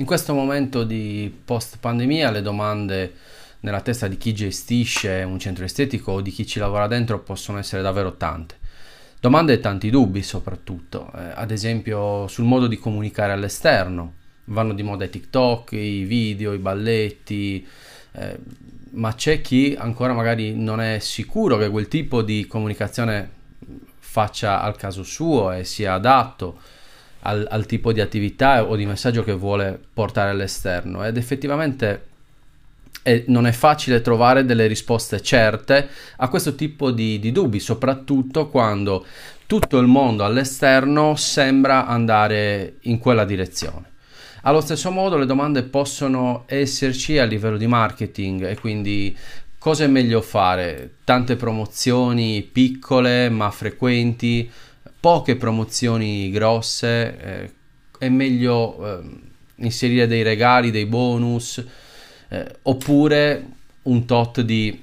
In questo momento di post pandemia le domande nella testa di chi gestisce un centro estetico o di chi ci lavora dentro possono essere davvero tante. Domande e tanti dubbi soprattutto, eh, ad esempio sul modo di comunicare all'esterno. Vanno di moda i TikTok, i video, i balletti, eh, ma c'è chi ancora magari non è sicuro che quel tipo di comunicazione faccia al caso suo e sia adatto al, al tipo di attività o di messaggio che vuole portare all'esterno ed effettivamente è, non è facile trovare delle risposte certe a questo tipo di, di dubbi, soprattutto quando tutto il mondo all'esterno sembra andare in quella direzione. Allo stesso modo le domande possono esserci a livello di marketing e quindi cosa è meglio fare? Tante promozioni piccole ma frequenti, poche promozioni grosse, eh, è meglio eh, inserire dei regali, dei bonus, eh, oppure un tot di,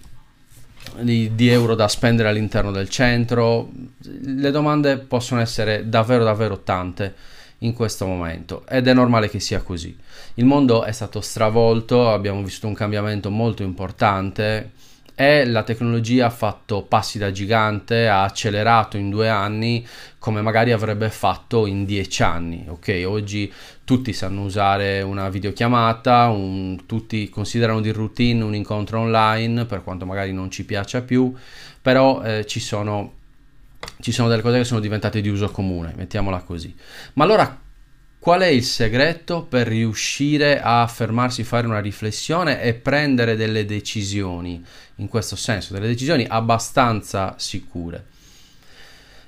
di, di, euro da spendere all'interno del centro. Le domande possono essere davvero davvero tante in questo momento ed è normale che sia così. Il mondo è stato stravolto, abbiamo vissuto un cambiamento molto importante e la tecnologia ha fatto passi da gigante, ha accelerato in due anni come magari avrebbe fatto in dieci anni. Ok, oggi tutti sanno usare una videochiamata, un, tutti considerano di routine un incontro online, per quanto magari non ci piaccia più, però eh, ci sono ci sono delle cose che sono diventate di uso comune, mettiamola così. Ma allora Qual è il segreto per riuscire a fermarsi, fare una riflessione e prendere delle decisioni, in questo senso, delle decisioni abbastanza sicure?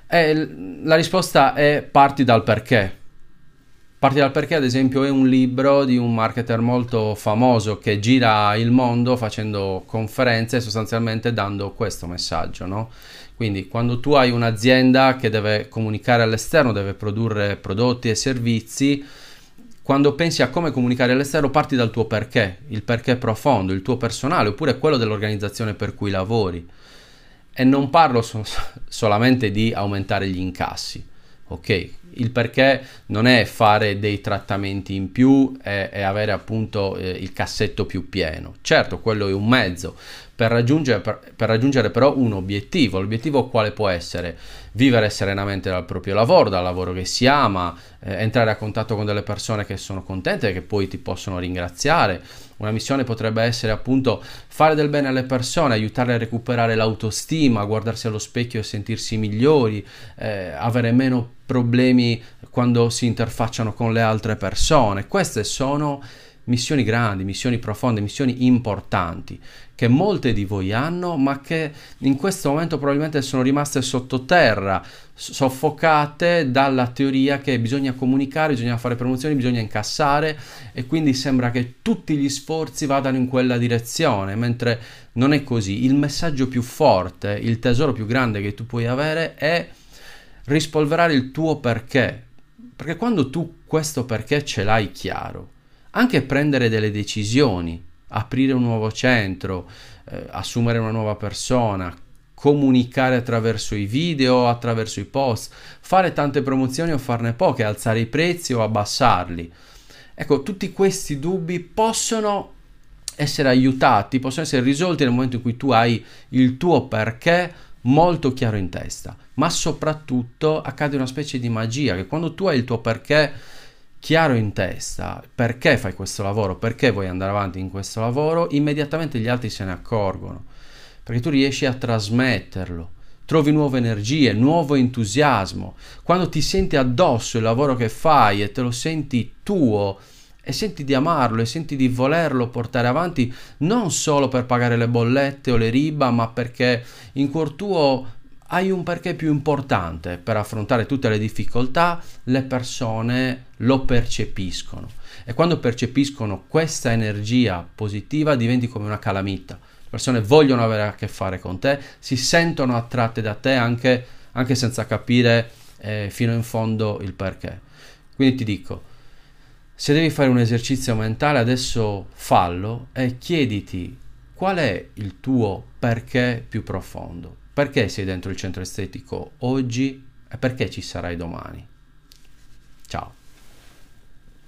E la risposta è parti dal perché. Parti dal perché, ad esempio, è un libro di un marketer molto famoso che gira il mondo facendo conferenze sostanzialmente dando questo messaggio, no? Quindi quando tu hai un'azienda che deve comunicare all'esterno, deve produrre prodotti e servizi, quando pensi a come comunicare all'esterno parti dal tuo perché, il perché profondo, il tuo personale oppure quello dell'organizzazione per cui lavori. E non parlo so- solamente di aumentare gli incassi, ok? Il perché non è fare dei trattamenti in più e, e avere appunto eh, il cassetto più pieno. Certo, quello è un mezzo, per raggiungere, per, per raggiungere però un obiettivo. L'obiettivo quale può essere? Vivere serenamente dal proprio lavoro, dal lavoro che si ama, eh, entrare a contatto con delle persone che sono contente che poi ti possono ringraziare. Una missione potrebbe essere appunto fare del bene alle persone, aiutarle a recuperare l'autostima, guardarsi allo specchio e sentirsi migliori, eh, avere meno problemi quando si interfacciano con le altre persone. Queste sono missioni grandi, missioni profonde, missioni importanti che molte di voi hanno, ma che in questo momento probabilmente sono rimaste sottoterra, soffocate dalla teoria che bisogna comunicare, bisogna fare promozioni, bisogna incassare e quindi sembra che tutti gli sforzi vadano in quella direzione, mentre non è così. Il messaggio più forte, il tesoro più grande che tu puoi avere è rispolverare il tuo perché. Perché quando tu questo perché ce l'hai chiaro, anche prendere delle decisioni, aprire un nuovo centro, eh, assumere una nuova persona, comunicare attraverso i video, attraverso i post, fare tante promozioni o farne poche, alzare i prezzi o abbassarli. Ecco, tutti questi dubbi possono essere aiutati, possono essere risolti nel momento in cui tu hai il tuo perché molto chiaro in testa, ma soprattutto accade una specie di magia che quando tu hai il tuo perché chiaro in testa perché fai questo lavoro, perché vuoi andare avanti in questo lavoro, immediatamente gli altri se ne accorgono, perché tu riesci a trasmetterlo, trovi nuove energie, nuovo entusiasmo. Quando ti senti addosso il lavoro che fai e te lo senti tuo e senti di amarlo e senti di volerlo portare avanti non solo per pagare le bollette o le riba, ma perché in cuor tuo hai un perché più importante per affrontare tutte le difficoltà, le persone lo percepiscono e quando percepiscono questa energia positiva diventi come una calamita. Le persone vogliono avere a che fare con te, si sentono attratte da te anche, anche senza capire eh, fino in fondo il perché. Quindi ti dico, se devi fare un esercizio mentale adesso fallo e chiediti qual è il tuo perché più profondo perché sei dentro il centro estetico oggi e perché ci sarai domani. Ciao.